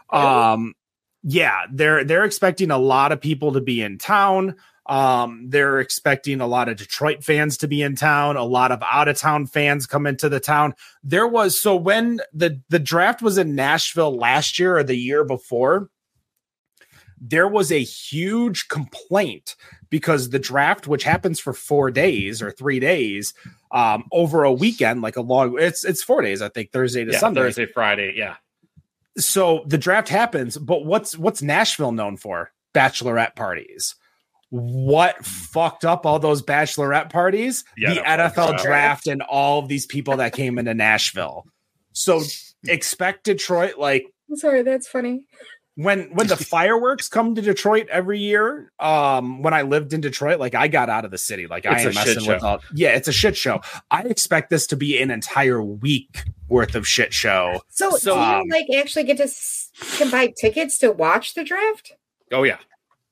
Um yeah, they're they're expecting a lot of people to be in town. Um they're expecting a lot of Detroit fans to be in town, a lot of out of town fans come into the town. There was so when the the draft was in Nashville last year or the year before, there was a huge complaint because the draft, which happens for four days or three days, um, over a weekend, like a long, it's it's four days, I think, Thursday to yeah. Sunday. Thursday, Friday. Yeah, So the draft happens, but what's what's Nashville known for? Bachelorette parties. What fucked up all those bachelorette parties? The the NFL NFL draft. draft and all of these people that came into Nashville. So expect Detroit like I'm sorry, that's funny. when when the fireworks come to Detroit every year, um, when I lived in Detroit, like I got out of the city. Like I It's am a messing with all yeah, it's a shit show. I expect this to be an entire week worth of shit show. So, So, do you um, like actually get to s- can buy tickets to watch the draft? oh yeah.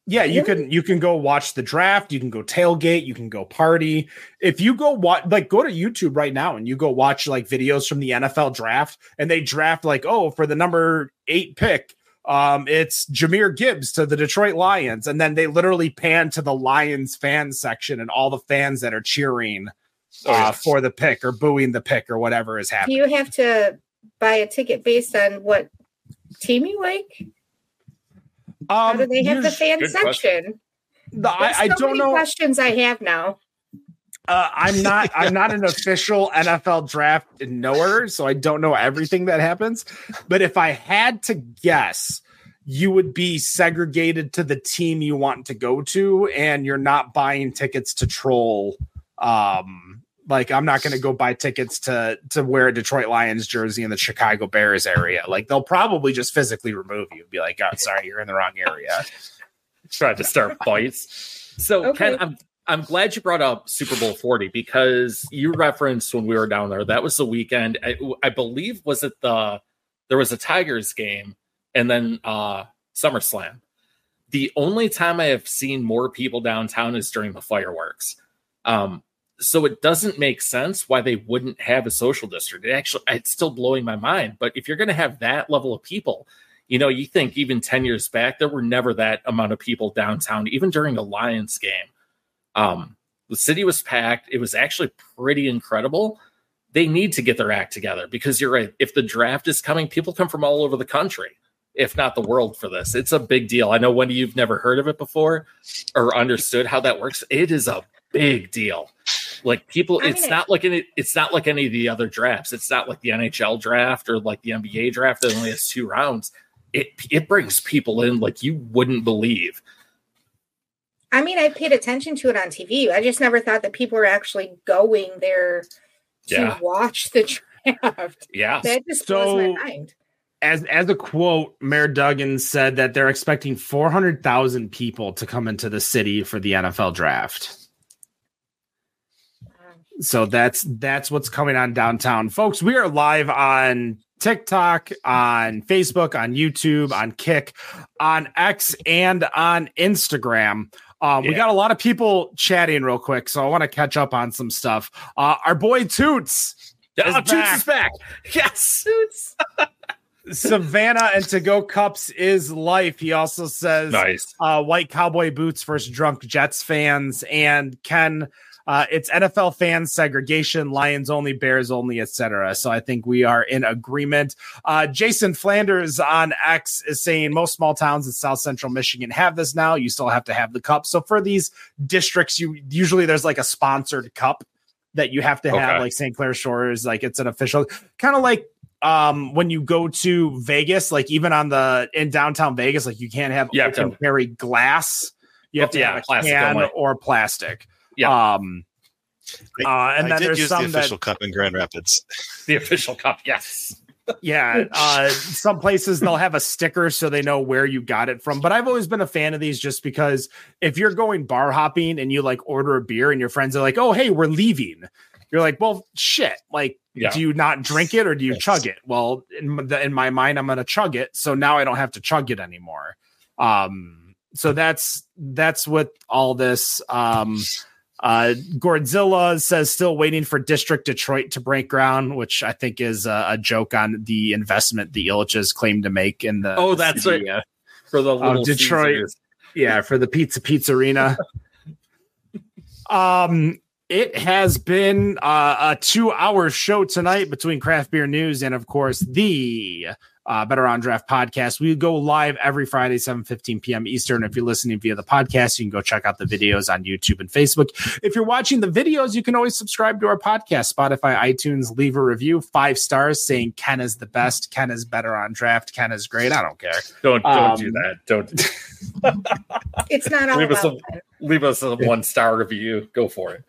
Yeah, you Really? can you can go watch the draft, you can go tailgate, you can go party. If you go watch like go to YouTube right now and you go watch like videos from the NFL draft and they draft like, oh, for the number 8 pick, um it's Jahmyr Gibbs to the Detroit Lions and then they literally pan to the Lions fan section and all the fans that are cheering Oh, yeah. uh, for the pick or booing the pick or whatever is Do happening. you have to buy a ticket based on what team you like? How Um, do they have the fan section? the- I, There's I so don't many know. questions I have now. Uh, I'm not. I'm not an official NFL draft knower, so I don't know everything that happens. But if I had to guess, you would be segregated to the team you want to go to, and you're not buying tickets to troll. Um, like I'm not going to go buy tickets to to wear a Detroit Lions jersey in the Chicago Bears area. Like they'll probably just physically remove you. And be like, oh, sorry, you're in the wrong area. Trying to start fights. So okay. Ken, I'm I'm glad you brought up Super Bowl 40 because you referenced when we were down there. That was the weekend. I, I believe was it the there was a Tigers game and then uh SummerSlam. The only time I have seen more people downtown is during the fireworks. Um, so it doesn't make sense why they wouldn't have a social district. It actually, it's still blowing my mind. But if you're going to have that level of people, you know, you think even 10 years back, there were never that amount of people downtown, even during a Lions game. Um, the city was packed. It was actually pretty incredible. They need to get their act together because you're right. If the draft is coming, people come from all over the country, if not the world, for this. It's a big deal. I know, Wendy, you've never heard of it before or understood how that works. It is a big deal. Like people, I mean, it's not like any, it's not like any of the other drafts. It's not like the NHL draft or like the NBA draft that only has two rounds. It it brings people in like you wouldn't believe. I mean, I paid attention to it on TV. I just never thought that people were actually going there to yeah. watch the draft. Yeah, that just so, blows my mind. As as a quote, Mayor Duggan said that they're expecting four hundred thousand people to come into the city for the NFL draft. So that's that's what's coming on downtown, folks. We are live on TikTok, on Facebook, on YouTube, on Kick, on X, and on Instagram. Um, yeah. We got a lot of people chatting real quick, so I want to catch up on some stuff. Uh, our boy Toots, oh, is Toots back. is back. Yes, Toots. Savannah and to go cups is life. He also says, "Nice uh, white cowboy boots versus drunk Jets fans." And Ken uh, it's NFL fans segregation, Lions only, Bears only, etc. So I think we are in agreement. Uh, Jason Flanders on X is saying most small towns in South Central Michigan have this now. You still have to have the cup. So for these districts, you usually there's like a sponsored cup that you have to have, okay. like St. Clair Shores, like it's an official kind of like um when you go to Vegas, like even on the in downtown Vegas, like you can't have yeah, open carry glass. You have to yeah, have a plastic can or plastic. Yeah. Um, uh, and I then there's use some the official that, cup in Grand Rapids. The official cup, yes. yeah. Uh, some places they'll have a sticker so they know where you got it from. But I've always been a fan of these just because if you're going bar hopping and you like order a beer and your friends are like, oh, hey, we're leaving. You're like, well, shit. Like, yeah. do you not drink it or do you yes. chug it? Well, in, the, in my mind, I'm going to chug it. So now I don't have to chug it anymore. Um, so that's that's what all this um uh, Gordzilla says still waiting for District Detroit to break ground, which I think is a, a joke on the investment the Ilitches claim to make in the. Oh, that's city, right. Uh, for the little Detroit. Caesars. Yeah, for the Pizza Pizza Arena. um, it has been uh, a two-hour show tonight between craft beer news and, of course, the uh, Better on Draft podcast. We go live every Friday, 7 15 p.m. Eastern. If you're listening via the podcast, you can go check out the videos on YouTube and Facebook. If you're watching the videos, you can always subscribe to our podcast, Spotify, iTunes, leave a review, five stars saying Ken is the best, Ken is better on draft, Ken is great. I don't care. Don't don't um, do that. Don't. it's not all leave us a, leave us a one star review. Go for it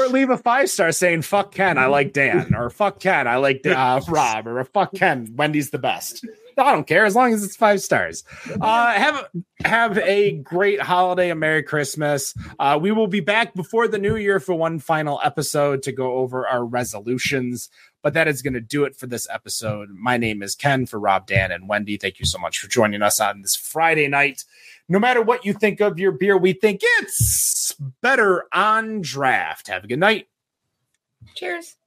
or leave a five star saying "fuck Ken, I like Dan," or "fuck Ken, I like uh, Rob," or "fuck Ken, Wendy's the best." I don't care as long as it's five stars. Uh, have have a great holiday and Merry Christmas. Uh, we will be back before the new year for one final episode to go over our resolutions. But that is going to do it for this episode. My name is Ken for Rob, Dan, and Wendy. Thank you so much for joining us on this Friday night no matter what you think of your beer, we think it's better on draft. Have a good night. Cheers.